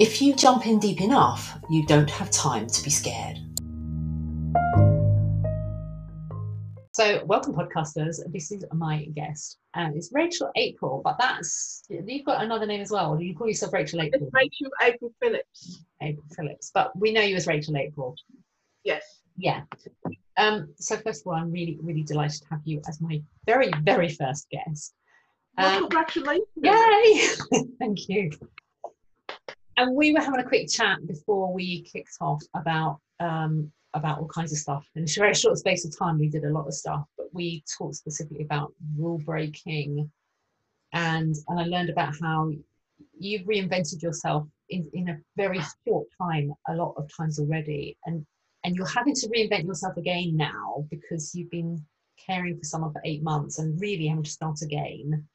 if you jump in deep enough, you don't have time to be scared. So, welcome, podcasters. This is my guest, and it's Rachel April. But that's you've got another name as well. Do you call yourself Rachel April? It's Rachel April Phillips. April Phillips, but we know you as Rachel April. Yes. Yeah. Um, so first of all, I'm really, really delighted to have you as my very, very first guest. Well, um, congratulations. Yay! Thank you and we were having a quick chat before we kicked off about um, about all kinds of stuff. In a very short space of time, we did a lot of stuff, but we talked specifically about rule breaking, and and I learned about how you've reinvented yourself in, in a very short time, a lot of times already, and and you're having to reinvent yourself again now because you've been caring for someone for eight months and really having to start again.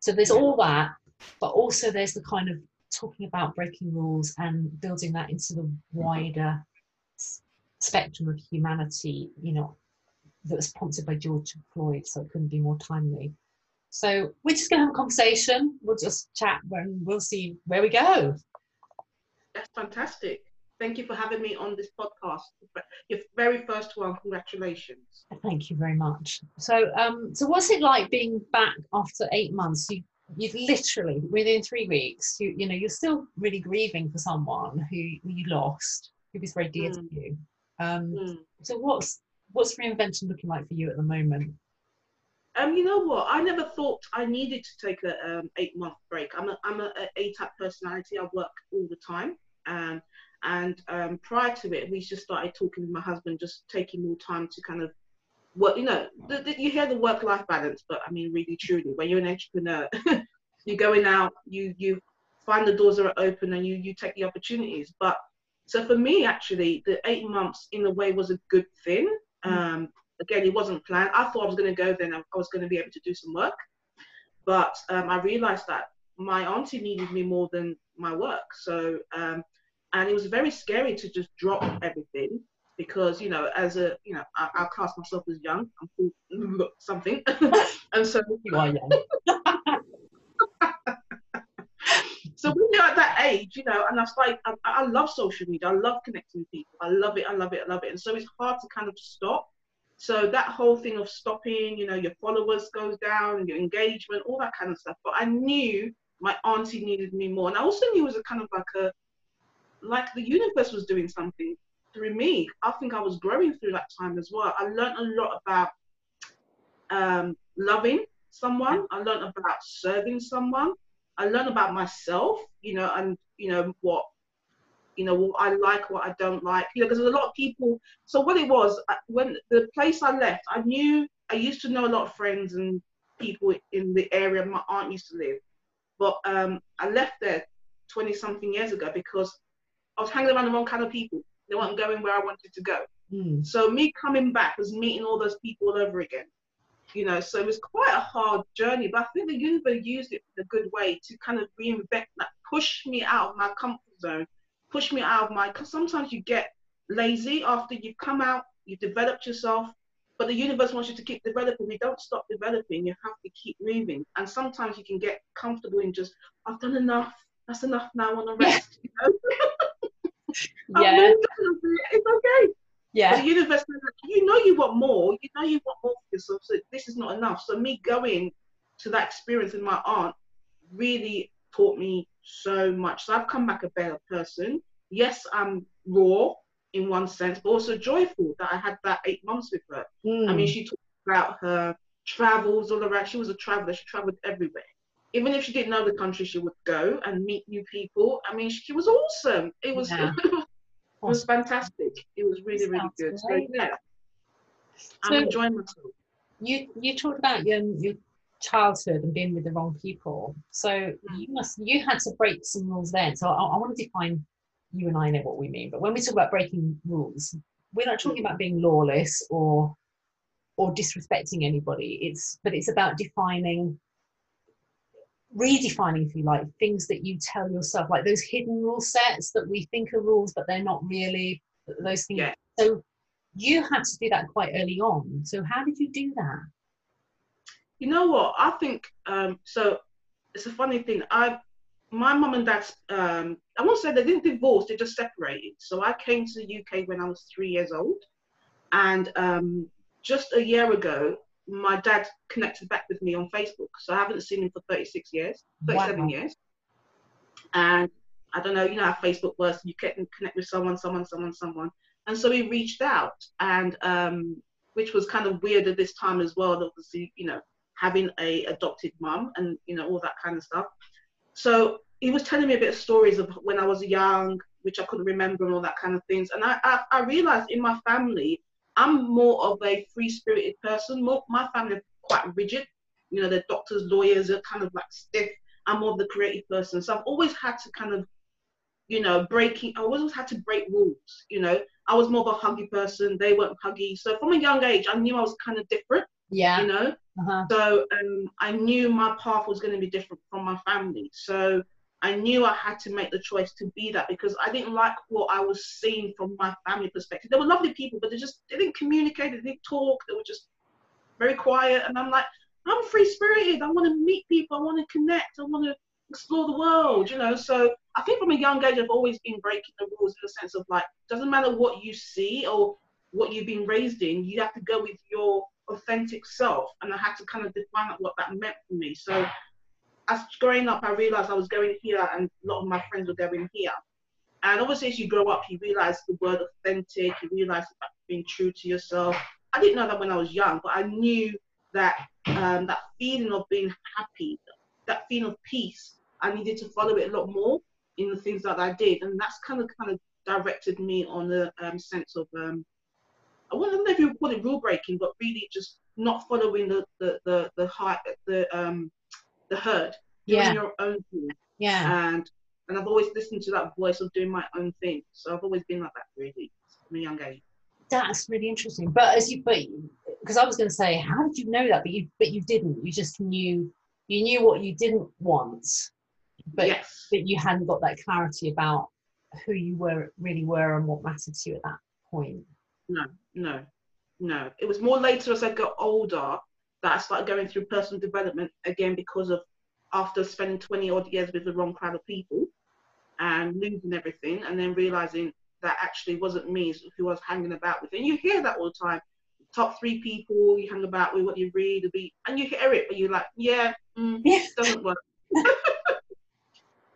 So there's all that, but also there's the kind of talking about breaking rules and building that into the wider spectrum of humanity, you know, that was prompted by George Floyd, so it couldn't be more timely. So we're just going to have a conversation. We'll just chat and we'll see where we go. That's fantastic. Thank you for having me on this podcast. Your very first one. Congratulations. Thank you very much. So, um, so what's it like being back after eight months? You you've literally within three weeks you you know you're still really grieving for someone who, you lost who was very dear mm. to you um mm. so what's what's reinvention looking like for you at the moment um, you know what? I never thought I needed to take a um, eight month break. I'm a I'm a, a A type personality. I work all the time. Um, and um, prior to it, we just started talking with my husband, just taking more time to kind of what you know, the, the, you hear the work-life balance, but I mean, really, truly, when you're an entrepreneur, you're going out, you you find the doors are open, and you you take the opportunities. But so for me, actually, the eight months in a way was a good thing. Mm. Um, again, it wasn't planned. I thought I was going to go then. I was going to be able to do some work, but um, I realized that my auntie needed me more than my work. So, um, and it was very scary to just drop everything because you know as a you know I, I class myself as young. I'm something. And so you are young. So when you're at that age you know and i was like I, I love social media. I love connecting with people. I love it. I love it. I love it. And so it's hard to kind of stop. So that whole thing of stopping you know your followers goes down your engagement all that kind of stuff. But i knew my auntie needed me more. And i also knew it was a kind of like a like the universe was doing something through me. I think I was growing through that time as well. I learned a lot about um, loving someone. I learned about serving someone. I learned about myself, you know, and you know what, you know, what I like, what I don't like, you know, because there's a lot of people. So what it was when the place I left, I knew I used to know a lot of friends and people in the area my aunt used to live, but um, I left there 20 something years ago because I was hanging around the wrong kind of people. They weren't going where I wanted to go. Mm. So me coming back was meeting all those people all over again. You know, so it was quite a hard journey, but I think the universe used it in a good way to kind of reinvent that, push me out of my comfort zone, push me out of my. Because sometimes you get lazy after you've come out, you've developed yourself, but the universe wants you to keep developing. You don't stop developing. You have to keep moving. And sometimes you can get comfortable in just, I've done enough. That's enough now. I want to rest. You know? Yeah. It's okay. Yeah. the universe, you know, you want more. You know, you want more for yourself. So this is not enough. So me going to that experience with my aunt really taught me so much. So I've come back a better person. Yes, I'm raw in one sense, but also joyful that I had that eight months with her. Mm. I mean, hmm. she talked about her travels all around. She was a traveler. She traveled everywhere even if she didn't know the country, she would go and meet new people. I mean, she was awesome. It was yeah. it was fantastic. It was really really good. So yeah, I'm so enjoying myself. You you talked about your your childhood and being with the wrong people. So mm. you must you had to break some rules then. So I, I want to define you and I know what we mean. But when we talk about breaking rules, we're not talking about being lawless or or disrespecting anybody. It's but it's about defining redefining if you like things that you tell yourself like those hidden rule sets that we think are rules but they're not really those things Yeah. so you had to do that quite early on so how did you do that You know what? I think um, so. It's a funny thing. I, my mum and dad, um, I won't say they didn't divorce; they just separated. So I came to the UK when I was three years old, and um, just a year ago, my dad connected back with me on Facebook. So I haven't seen him for 36 years, 37 Wow. years. And I don't know, you know how Facebook works. You get and connect with someone, someone, someone, someone. And so he reached out, and um, which was kind of weird at this time as well. Obviously, you know, having a adopted mum and you know all that kind of stuff. So he was telling me a bit of stories of when I was young, which I couldn't remember and all that kind of things. And I, I, I realized in my family, I'm more of a free-spirited person. More, my family are quite rigid. You know, they're doctors, lawyers, are kind of like stiff. I'm more of the creative person. So I've always had to kind of, you know, breaking. I always had to break rules. You know, I was more of a huggy person. They weren't huggy. So from a young age, I knew I was kind of different. yeah You know, uh-huh. so um, I knew my path was going to be different from my family. So I knew I had to make the choice to be that because I didn't like what I was seeing from my family perspective. They were lovely people, but they just they didn't communicate, they didn't talk, they were just very quiet. And I'm like, I'm free spirited. I want to meet people. I want to connect. I want to explore the world, you know. So I think from a young age, I've always been breaking the rules in the sense of like, doesn't matter what you see or what you've been raised in, you have to go with your authentic self. And I had to kind of define what that meant for me. So as growing up, I realized I was going here and a lot of my friends were going here. And obviously, as you grow up, you realize the word authentic, you realize being true to yourself. I didn't know that when I was young, but I knew that um, that feeling of being happy, that feeling of peace, I needed to follow it a lot more in the things that I did, and that's kind of kind of directed me on the um, sense of um, I wouldn't know if you would call it rule breaking, but really just not following the the the the high, the um the herd, doing yeah. your own thing, yeah. And and I've always listened to that voice of doing my own thing. So I've always been like that really from a young age. that's really interesting. But as you but because i was going to say how did you know that? But you but you didn't. You just knew you knew what you didn't want but yes, but you hadn't got that clarity about who you were really were and what mattered to you at that point. No, no, no. It was more later as I got older that I started going through personal development again because of after spending 20 odd years with the wrong crowd of people and losing everything and then realizing that actually wasn't me who I was hanging about with. And you hear that all the time. Top three people you hang about with, what you read, the beat, and you hear it, but you're like, yeah, mm, Yeah. doesn't work.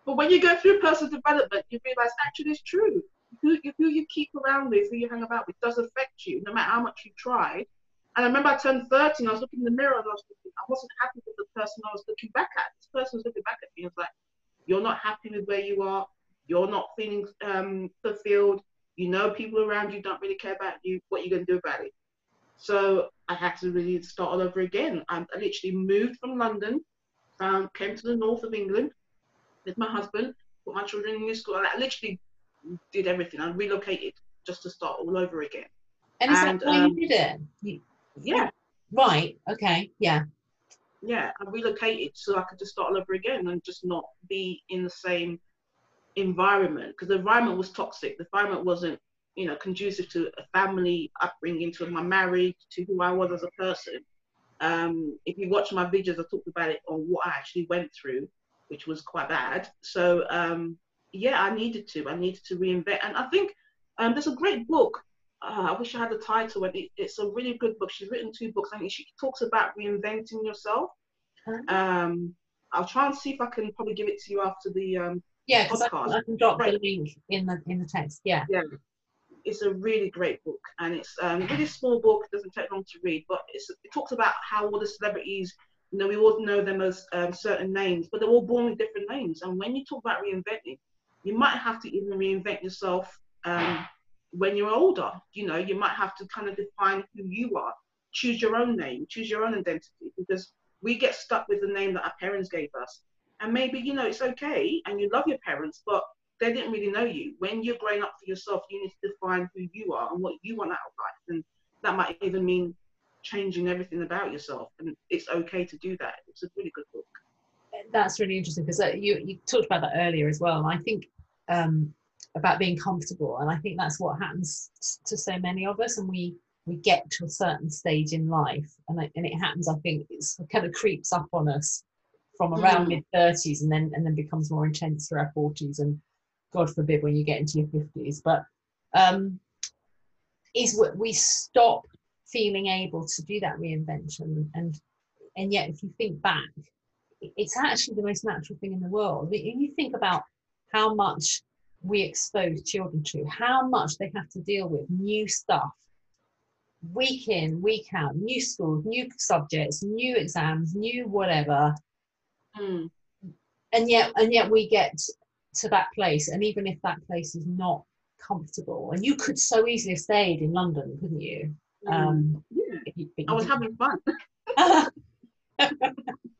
but when you go through personal development, you realize actually it's true. Who, who you keep around with, who you hang about with, does affect you, no matter how much you try. And I remember I turned 13, I was looking in the mirror and I was thinking, I wasn't happy with the person I was looking back at. This person was looking back at me and was like, You're not happy with where you are, you're not feeling um, fulfilled, you know people around you don't really care about you, what are you going to do about it? So I had to really start all over again. I, I literally moved from London, um, came to the north of England with my husband, put my children in new school, and I literally did everything. I relocated just to start all over again. and is And, that why um, you did it Yeah, right okay yeah yeah. I relocated so I could just start all over again and just not be in the same environment because the environment was toxic. The environment wasn't, you know, conducive to a family upbringing, to my marriage, to who I was as a person. Um, if you watch my videos, I talked about it on what I actually went through, which was quite bad. So um, yeah, I needed to. I needed to reinvent, and I think um, there's a great book. Uh, I wish I had the title. And it, it's a really good book. She's written two books. I think she talks about reinventing yourself. Um, I'll try and see if I can probably give it to you after the um, yeah because I, podcast. I can drop the link in the in the text yeah yeah. it's a really great book and it's um, a really small book it doesn't take long to read but it's, it talks about how all the celebrities you know we all know them as um, certain names but they're all born with different names and when you talk about reinventing you might have to even reinvent yourself um, when you're older you know you might have to kind of define who you are choose your own name choose your own identity because we get stuck with the name that our parents gave us and maybe you know it's okay and you love your parents but they didn't really know you. When you're growing up for yourself, you need to define who you are and what you want out of life. And that might even mean changing everything about yourself. And it's okay to do that. It's a really good book. That's really interesting because uh, you, you talked about that earlier as well. And I think um, about being comfortable. And I think that's what happens to so many of us. And we, we get to a certain stage in life and, and it happens, I think it's, it kind of creeps up on us from around mm. mid 30s and then and then becomes more intense through our 40s and God forbid when you get into your 50s. But um, is what we stop feeling able to do that reinvention and and yet if you think back it's actually the most natural thing in the world you think about how much we expose children to how much they have to deal with new stuff week in week out new schools new subjects new exams new whatever mm. and yet and yet we get to that place and even if that place is not comfortable and you could so easily have stayed in london couldn't you mm. um yeah. you, i was having fun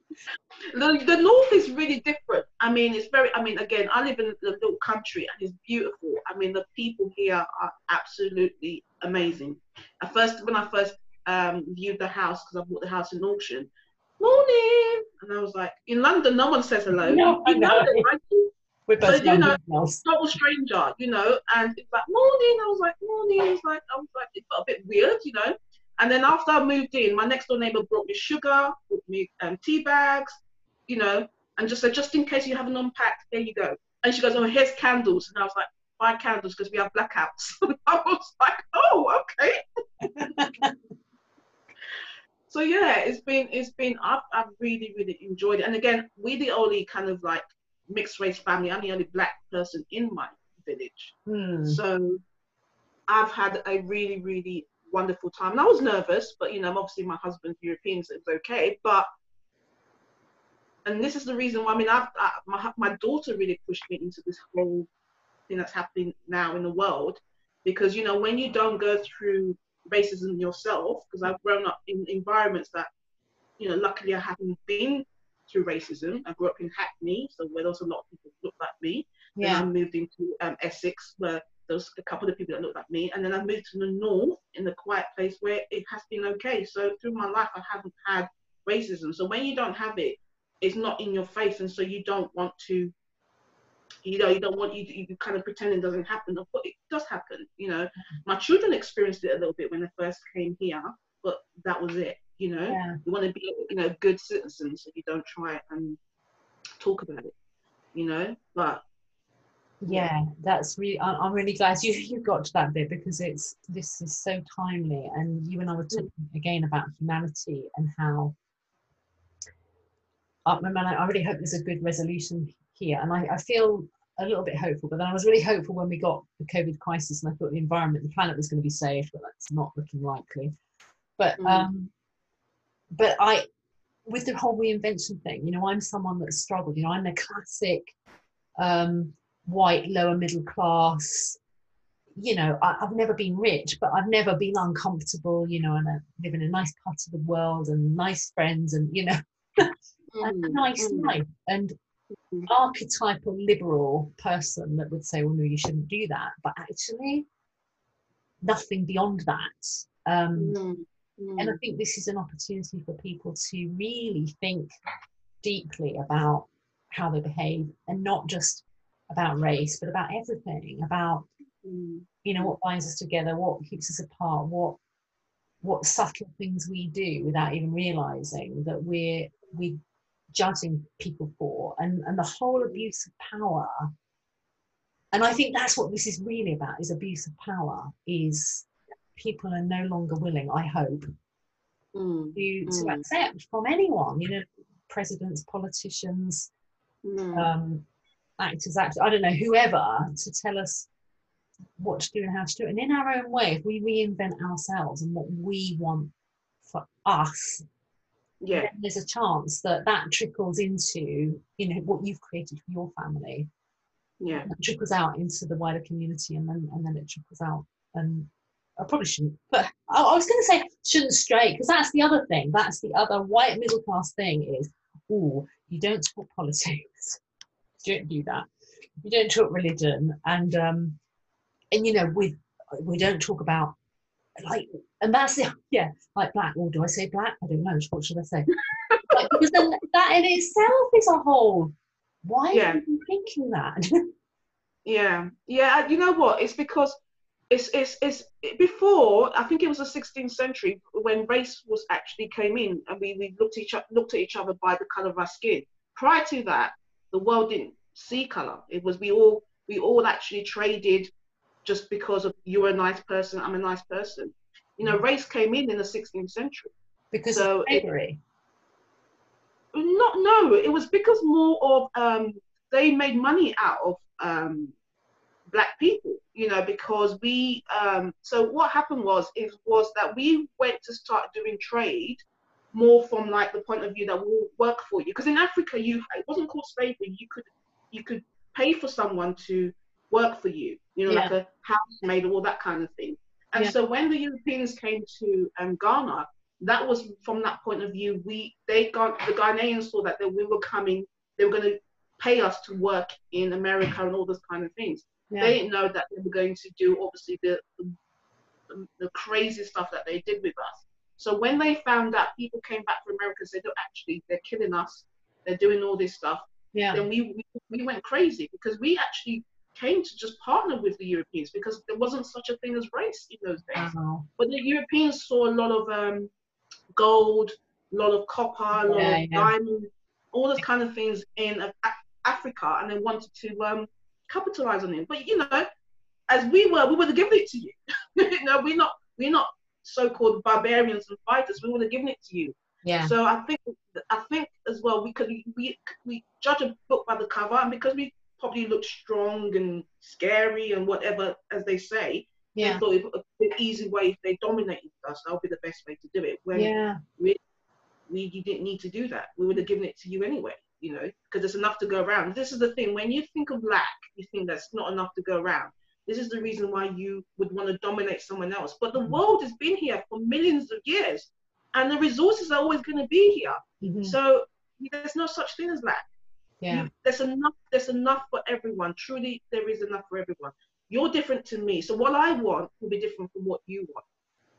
the, the north is really different. I mean it's very i mean again i live in a little country and it's beautiful. I mean the people here are absolutely amazing. At first when i first um, viewed the house because i bought the house in auction morning. And i was like in london no one says hello. No, in London, we're both so, you know, total stranger, you know, and it's like morning. I was like morning. It's like I was like it felt a bit weird, you know. And then after I moved in, my next door neighbor brought me sugar, brought me um, tea bags, you know, and just said just in case you haven't unpacked, there you go. And she goes, oh, here's candles, and I was like, buy candles because we have blackouts. I was like, oh, okay. so yeah, it's been it's been I've, I've really really enjoyed it. And again, we the only kind of like mixed race family. I'm the only black person in my village. Hmm. So I've had a really, really wonderful time. And I was nervous, but you know, obviously my husband's European, so it's okay. But and this is the reason why I mean, I've, I, my my daughter really pushed me into this whole thing that's happening now in the world, because you know, when you don't go through racism yourself, because I've grown up in environments that, you know, luckily I haven't been through racism. I grew up in Hackney, so where there's a lot of people looked like me. Yeah. Then I moved into um, Essex, where there was a couple of people that looked like me. And then I moved to the north in the quiet place where it has been okay. So through my life, I haven't had racism. So when you don't have it, it's not in your face. And so you don't want to, you know, you don't want you, you kind of pretend it doesn't happen. But it does happen. You know, mm-hmm. my children experienced it a little bit when they first came here, but that was it you know yeah. you want to be you know good citizens so you don't try and talk about it you know but yeah that's really i'm really glad you you got to that bit because it's this is so timely and you and i were talking again about humanity and how uh, man, I really hope there's a good resolution here and I, I feel a little bit hopeful but then i was really hopeful when we got the covid crisis and i thought the environment the planet was going to be saved but that's not looking likely but mm. um but I, with the whole reinvention thing, you know, I'm someone that's struggled. You know, I'm the classic um, white lower middle class. You know, I, have never been rich, but I've never been uncomfortable. You know, and I live in a nice part of the world and nice friends, and you know, mm, a nice mm. life. And mm. archetypal liberal person that would say, "Well, no, you shouldn't do that," but actually, nothing beyond that. Um, mm. Mm. And I think this is an opportunity for people to really think deeply about how they behave and not just about race, but about everything, about mm. you know what binds us together, what keeps us apart, what what subtle things we do without even realizing that we're we judging people for and and the whole abuse of power and i think that's what this is really about is abuse of power is people are no longer willing, I hope, mm. to, to mm. accept from anyone, you know, presidents, politicians, mm. um, actors, actors, I don't know, whoever, to tell us what to do and how to do it. And in our own way, if we reinvent ourselves and what we want for us, yeah, there's a chance that that trickles into, you know, what you've created for your family. Yeah, trickles out into the wider community, and then and then it trickles out and I probably shouldn't, but I, I was going to say shouldn't stray because that's the other thing. That's the other white middle class thing is, oh, you don't talk politics. Don't do that. you don't talk religion, and um, and you know, we we don't talk about like, and that's the yeah, like black. Or do I say black? I don't know. What should I say? like, because then that in itself is a whole. Why Yeah. are you thinking that? Yeah, yeah. You know what? It's because it's it's it's before. I think it was the 16th century when race was actually came in, and we, we looked each looked at each other by the color of our skin. Prior to that, the world didn't see color. It was we all we all actually traded just because of you're a nice person, I'm a nice person. You know, race came in in the 16th century. because So of it- slavery. Not no, it was because more of um, they made money out of um, black people, you know, because we. Um, so what happened was it was that we went to start doing trade more from like the point of view that we'll work for you. Because in Africa, you it wasn't called slavery. You could you could pay for someone to work for you, you know, like a housemaid or all that kind of thing. And Yeah. so when the Europeans came to um, Ghana, that was from that point of view. We they got the Ghanaians saw that they, we were coming. They were going to pay us to work in America and all those kind of things. Yeah. They didn't know that they were going to do obviously the, the the crazy stuff that they did with us. So when they found out people came back from America and said, "Look, actually, they're killing us. They're doing all this stuff," yeah. then we, we we went crazy because we actually came to just partner with the Europeans because there wasn't such a thing as race in those days. Wow. But the Europeans saw a lot of um, gold, a lot of copper, a lot Yeah, of yeah. diamonds, all those kind of things in Af- Africa, and they wanted to um, capitalize on it. But you know, as we were, we would have given it to you. you know, we're not we're not so-called barbarians and fighters. We would have given it to you. Yeah. So I think I think as well we could we we judge a book by the cover, and because we probably look strong and scary and whatever as they say, Yeah. they thought it be an easy way if they dominated us, that would be the best way to do it. When Yeah. we you didn't need to do that, we would have given it to you anyway. You know, because there's enough to go around. This is the thing. When you think of lack, you think that's not enough to go around. This is the reason why you would want to dominate someone else. But the Mhm. world has been here for millions of years, and the resources are always going to be here. Mhm. So there's no such thing as lack. Yeah. You- there's enough. There's enough for everyone. Truly, there is enough for everyone. You're different to me, so what I want will be different from what you want.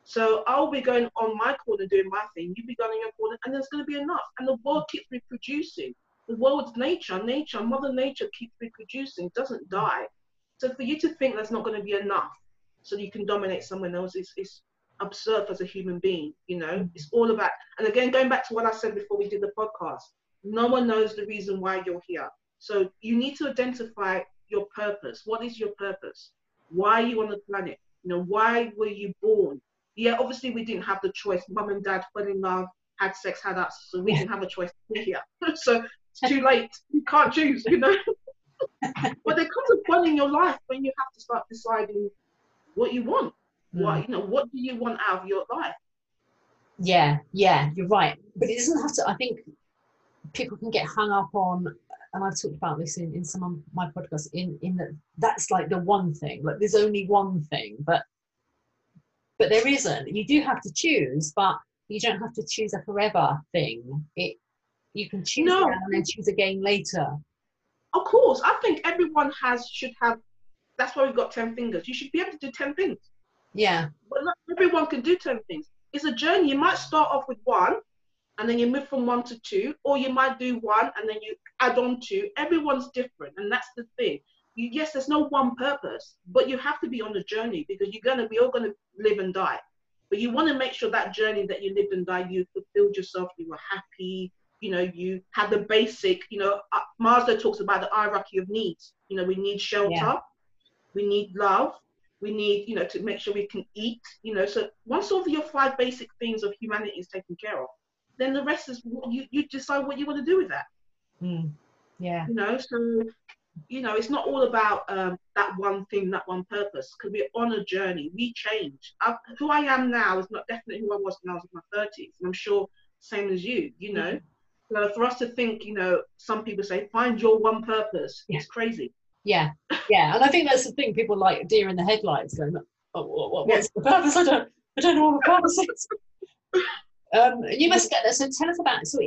So I'll be going on my corner doing my thing. You'll be going on your corner, and there's going to be enough. And the world keeps reproducing. The world's nature, nature, Mother Nature keeps reproducing. Doesn't die. So for you to think that's not going to be enough, so you can dominate someone else, is is absurd as a human being. You know, mm-hmm. it's all about. And again, going back to what I said before we did the podcast, no one knows the reason why you're here. So you need to identify your purpose. What is your purpose? Why are you on the planet? You know, why were you born? Yeah, obviously we didn't have the choice. Mum and dad fell in love, had sex, had us, so we didn't have a choice to be here. so it's too late. You can't choose, you know. but there comes a point in your life when you have to start deciding what you want. Mm. What you know, what do you want out of your life? Yeah, yeah, you're right. But it doesn't have to, I think people can get hung up on, and I've talked about this in, in some of my podcasts, in, in that that's like the one thing, like there's only one thing, but but there isn't. You do have to choose, but you don't have to choose a forever thing. It you can choose No. and then choose again later. Of course, I think everyone has should have. That's why we've got ten fingers. You should be able to do ten things. Yeah, But not everyone can do 10 things. It's a journey. You might start off with one and then you move from one to two, or you might do one and then you add on two. Everyone's different, and that's the thing. You, yes, there's no one purpose, but you have to be on the journey because you're gonna we all gonna live and die. But you want to make sure that journey that you lived and died, you fulfilled yourself, you were happy, you know, you have the basic, you know, uh, Maslow talks about the hierarchy of needs. You know, we need shelter, Yeah. we need love, we need, you know, to make sure we can eat, you know. So once all of your five basic things of humanity is taken care of, then the rest is what you, you decide what you want to do with that, Mm. yeah, you know. So, you know, it's not all about um, that one thing, that one purpose, because we're on a journey. We change. I, who I am now is not definitely who I was when I was in my 30s, and I'm sure same as you, you know. So for us to think, you know, some people say find your one purpose Yeah. is crazy. yeah, yeah. And I think that's the thing. People like deer in the headlights going, oh, what, what, what's the purpose? I don't, I don't know what the purpose is. Um, you must get that. So tell us about so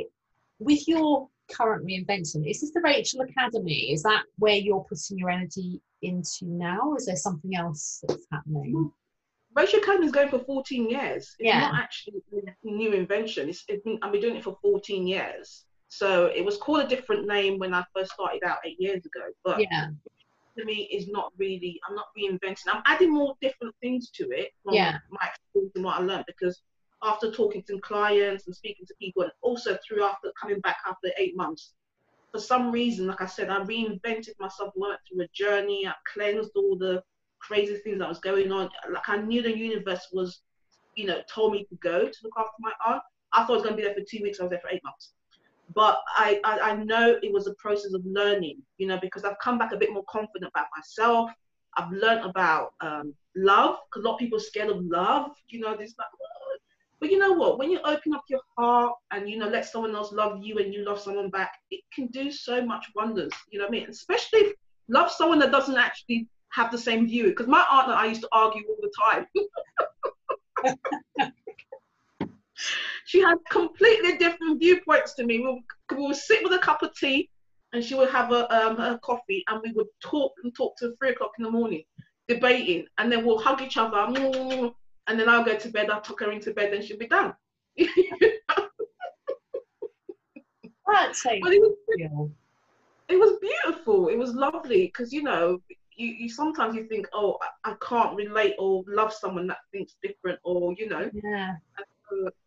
with your current reinvention. Is this the Rachel Academy? Is that where you're putting your energy into now, or is there something else that's happening? Rachel Academy is going for 14 years. It's Yeah. not actually a new invention. It's, it's been, I've been doing it for 14 years. So it was called a different name when I first started out eight years ago. But Yeah, to me is not really I'm not reinventing. I'm adding more different things to it from Yeah. my experience and what I learned because after talking to clients and speaking to people and also through after coming back after eight months, for some reason, like I said, I reinvented myself, went through a journey, I cleansed all the crazy things that was going on. Like I knew the universe was, you know, told me to go to look after my aunt. I thought I was gonna be there for two weeks, I was there for eight months but I, I, I know it was a process of learning, you know, because I've come back a bit more confident about myself. I've learned about um, love, because a lot of people are scared of love, you know, this like, but you know what? When you open up your heart and you know let someone else love you and you love someone back, it can do so much wonders. You know what I mean? Especially if love someone that doesn't actually have the same view. Because my aunt and I used to argue all the time. she had completely different viewpoints to me. We would, we would sit with a cup of tea and she would have a, um, a coffee and we would talk and talk till three o'clock in the morning, debating. And then we'll hug each other. And then I'll go to bed, I'll tuck her into bed and she'll be done. that's it was, it was beautiful. It was lovely because, you know, you, you sometimes you think, oh, I, I can't relate or love someone that thinks different or, you know, Yeah,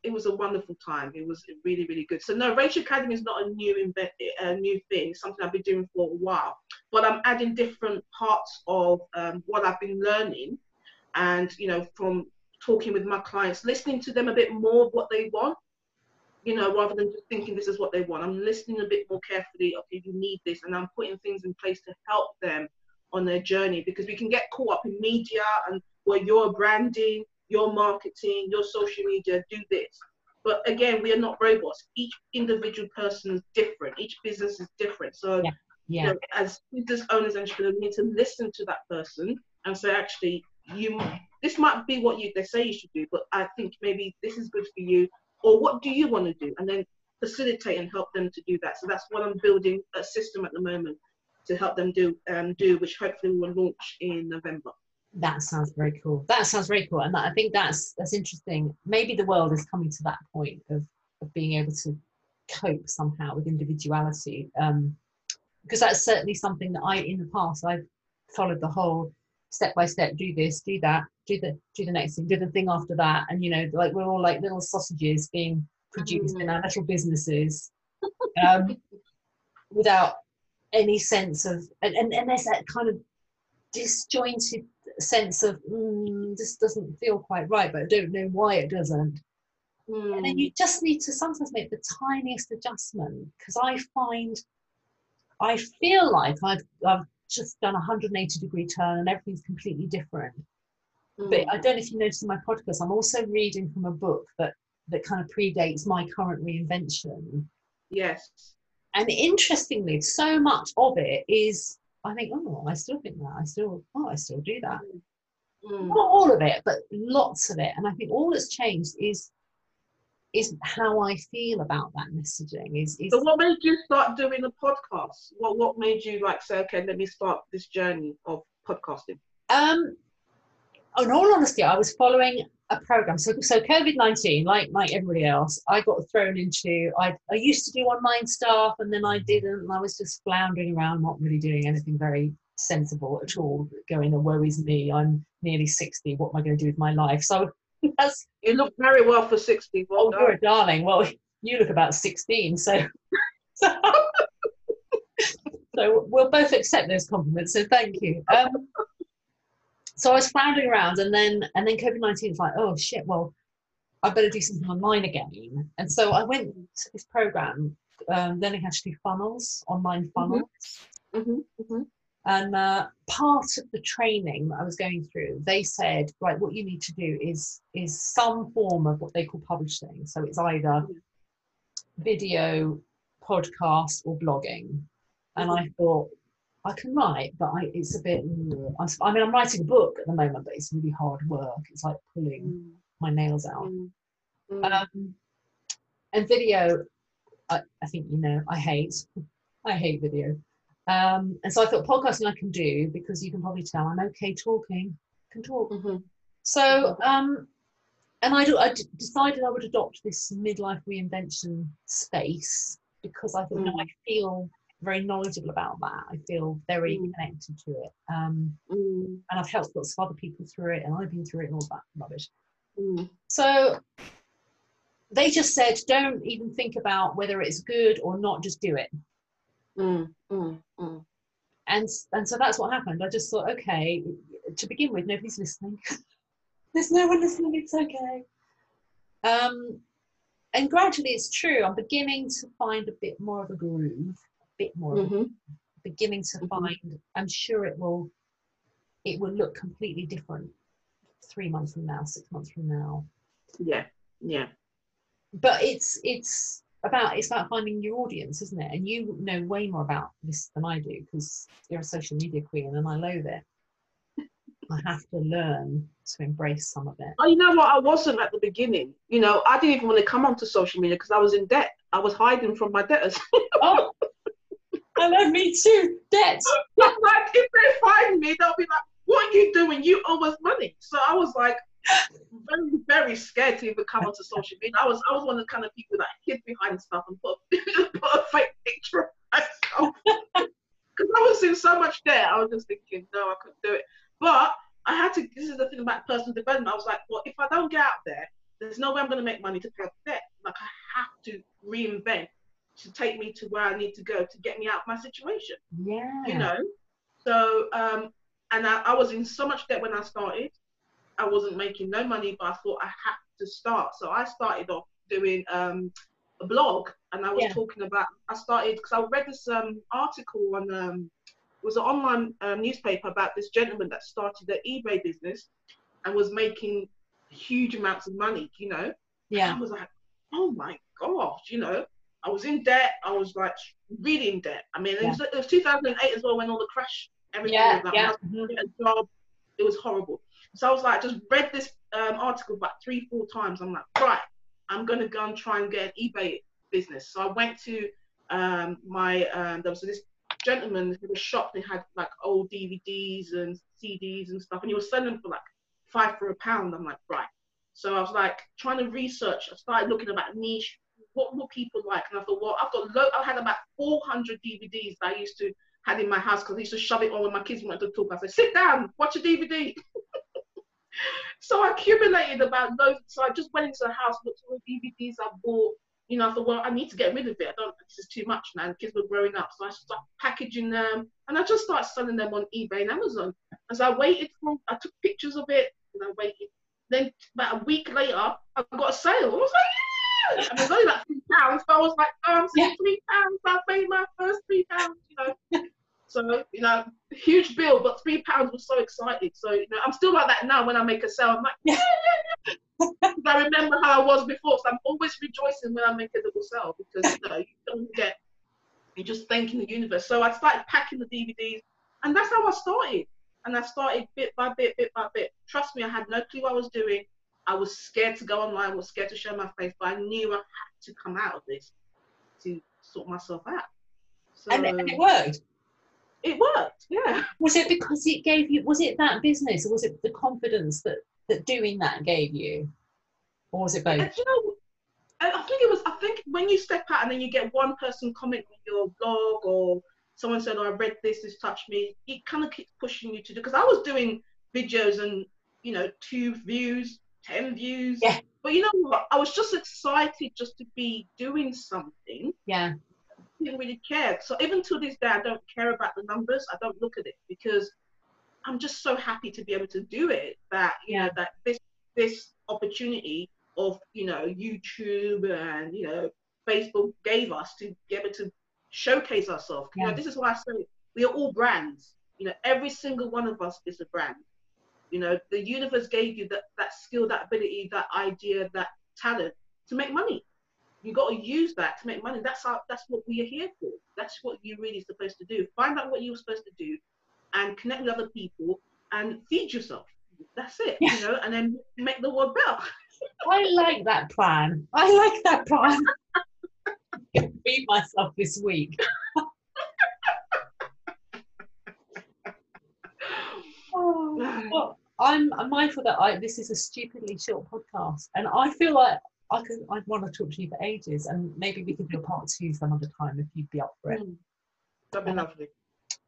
it was a wonderful time. It was really, really good. So no, Rachel Academy is not a new invent, a new thing. It's something I've been doing for a while. But I'm adding different parts of um, what I've been learning, and you know, from talking with my clients, listening to them a bit more of what they want. You know, rather than just thinking this is what they want. I'm listening a bit more carefully. Okay, you need this, and I'm putting things in place to help them on their journey because we can get caught up in media and where you're branding your marketing, your social media, do this. But again, we are not robots. Each individual person is different. Each business is different. So, Yeah. you know, as business owners, and entrepreneurs, we need to listen to that person and say, actually, you, this might be what you they say you should do, but I think maybe this is good for you. Or what do you want to do? And then facilitate and help them to do that. So that's what I'm building a system at the moment to help them do, um, do which hopefully will launch in November. that sounds very cool. That sounds very cool, and I think that's that's interesting. Maybe the world is coming to that point of of being able to cope somehow with individuality, um, because that's certainly something that I, in the past, I've followed the whole step by step. Do this, do that, do the do the next thing, do the thing after that, and you know, like we're all like little sausages being produced in our little businesses, um, without any sense of and, and, and there's that kind of disjointed sense of mm, this doesn't feel quite right but i don't know why it doesn't. And then you just need to sometimes make the tiniest adjustment because i find i feel like i've i've just done a 180 degree turn and everything's completely different. But i don't know if you noticed in my podcast i'm also reading from a book that that kind of predates my current reinvention. Yes. And interestingly so much of it is i think oh i still think that i still oh i still do that Mm. not all of it but lots of it and i think all that's changed is is how i feel about that messaging is, is So what made you start doing a podcast? What what made you like say, okay, let me start this journey of podcasting? um in all honesty i was following program so so covid-19 like like everybody else i got thrown into i i used to do online stuff and then i didn't and i was just floundering around not really doing anything very sensible at all going oh woe is me i'm nearly 60 what am i going to do with my life so that's You look very well for sixty. Well Oh, done. you're a darling. Well, you look about 16, so. so, so we'll both accept those compliments. So thank you. Um, so I was floundering around, and then and then COVID 19 was like, oh shit. Well, I better do something online again. And so I went to this program, um, learning how to do funnels, online funnels. hmm hmm And uh, part of the training that I was going through, they said, right, what you need to do is is some form of what they call publishing. So it's either video, podcast, or blogging. And I thought, I can write, but I, it's a bit. mm, I mean, I'm writing a book at the moment, but it's really hard work. It's like pulling my nails out. Mm. Um, and video, I, I think you know I hate I hate video. Um, and so I thought podcasting I can do because you can probably tell I'm okay talking, can talk. Mm-hmm. So, um, and I, decided I would adopt this midlife reinvention space because I thought, no, I Mm. feel very knowledgeable about that. I feel very Mm. connected to it. Um, Mm, and I've helped lots of other people through it, and I've been through it and all that rubbish. mm, So they just said, don't even think about whether it's good or not, just do it. mm, mm, mm. And, and so that's what happened. I just thought, okay, to begin with, nobody's listening. There's no one listening, it's okay. Um, and gradually it's true. I'm beginning to find a bit more of a groove, bit more Mhm. beginning to Mhm. find i'm sure it will it will look completely different three months from now six months from now Yeah, yeah. but it's it's about it's about finding your audience isn't it and you know way more about this than i do because you're a social media queen and i loathe it i have to learn to embrace some of it Oh, you know what? I wasn't at the beginning. You know, I didn't even want to come onto social media because I was in debt. I was hiding from my debtors. oh i me too debt like, if they find me, they'll be like, "What are you doing? You owe us money." So I was like, very, very scared to even come onto social media. I was, I was one of the kind of people that hid behind stuff and put, put a fake picture of myself because I was in so much debt. I was just thinking, no, I couldn't do it. But I had to. This is the thing about personal development. I was like, well, if I don't get out there, there's no way I'm going to make money to pay off debt. Like I have to reinvent to take me to where I need to go to get me out of my situation. yeah You know. So um, and I, I was in so much debt when I started. I wasn't making no money, but I thought I had to start. So I started off doing um, a blog, and I was Yeah. talking about. I started because I read this um, article on um, it was an online um, newspaper about this gentleman that started an eBay business and was making huge amounts of money. You know, yeah I was like, oh my gosh, you know, I was in debt. I was like really in debt. I mean, it, was, it was 2008 as well when all the crash, everything yeah was like, yeah I get a job. It was horrible. So I was like, just read this um, article about three, four times. I'm like, right, I'm gonna go and try and get an eBay business. So I went to um, my um, there was this gentleman who was shop. They had like old DVDs and CDs and stuff, and he was selling them for like five for a pound. I'm like, right. So I was like trying to research. I started looking about niche. What would people like? And I thought, well, I've got low. I had about 400 DVDs that I used to had in my house because I used to shove it on when my kids wanted to talk. I said, sit down, watch a DVD. so I accumulated about loads. So I just went into the house, looked at all the DVDs I bought. You know, I thought, well, I need to get rid of it. I don't. This is too much now. The kids were growing up, so I started packaging them, and I just started selling them on eBay and Amazon. As I waited for, I took pictures of it, and I waited. Then about a week later, I got a sale. I was like, And it was only like three pounds, but I was like, oh, I'm Yeah. three pounds. I paid my first three pounds. You know. So, you know, huge bill, but three pounds was so excited. So, you know, I'm still like that now when I make a sale. I'm like, yeah, yeah, yeah. I remember how I was before. So I'm always rejoicing when I make a little sale because, you know, you don't get, you're just thanking the universe. So I started packing the DVDs and that's how I started. And I started bit by bit, bit by bit. Trust me, I had no clue what I was doing. I was scared to go online, I was scared to show my face, but I knew I had to come out of this to sort myself out. So and, and it worked it worked, yeah. was it because it gave you was it that business or was it the confidence that that doing that gave you or was it both And you know, I I think it was. I think when you step out and then you get one person comment on your blog or someone said, "Oh, I read this. This touched me." It kind of keeps pushing you to do. Because I was doing videos and you know, two views, ten views. Yeah. But you know what? I was just excited just to be doing something. yeah didn't really care. So even to this day, I don't care about the numbers. I don't look at it because I'm just so happy to be able to do it. That you Yeah. know that this this opportunity of you know YouTube and you know Facebook gave us to be able to showcase ourselves. You know, this is why I say we are all brands. You know, every single one of us is a brand. You know, the universe gave you that that skill, that ability, that idea, that talent to make money you got to use that to make money. That's how, that's what we are here for. That's what you're really supposed to do. Find out what you're supposed to do, and connect with other people and feed yourself. That's it. Yeah. You know, and then make the world better. i like that plan i like that plan feed myself this week. oh, well, I'm, I'm mindful that I this is a stupidly short podcast, and I feel like I could I want to talk to you for ages, and maybe we could do a part two some other time if you'd be up for it. Mm. That'd be lovely.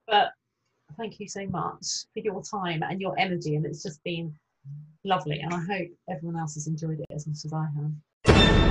But thank you so much for your time and your energy, and it's just been lovely. And I hope everyone else has enjoyed it as much as I have.